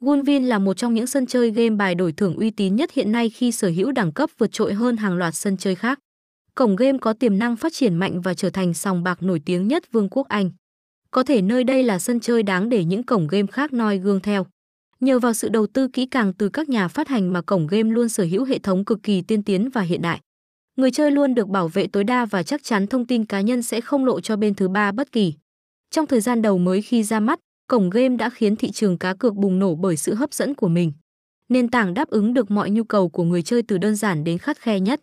Gunvin là một trong những sân chơi game bài đổi thưởng uy tín nhất hiện nay khi sở hữu đẳng cấp vượt trội hơn hàng loạt sân chơi khác. Cổng game có tiềm năng phát triển mạnh và trở thành sòng bạc nổi tiếng nhất Vương quốc Anh. Có thể nơi đây là sân chơi đáng để những cổng game khác noi gương theo. Nhờ vào sự đầu tư kỹ càng từ các nhà phát hành mà cổng game luôn sở hữu hệ thống cực kỳ tiên tiến và hiện đại. Người chơi luôn được bảo vệ tối đa và chắc chắn thông tin cá nhân sẽ không lộ cho bên thứ ba bất kỳ. Trong thời gian đầu mới khi ra mắt, cổng game đã khiến thị trường cá cược bùng nổ bởi sự hấp dẫn của mình. Nền tảng đáp ứng được mọi nhu cầu của người chơi từ đơn giản đến khắt khe nhất.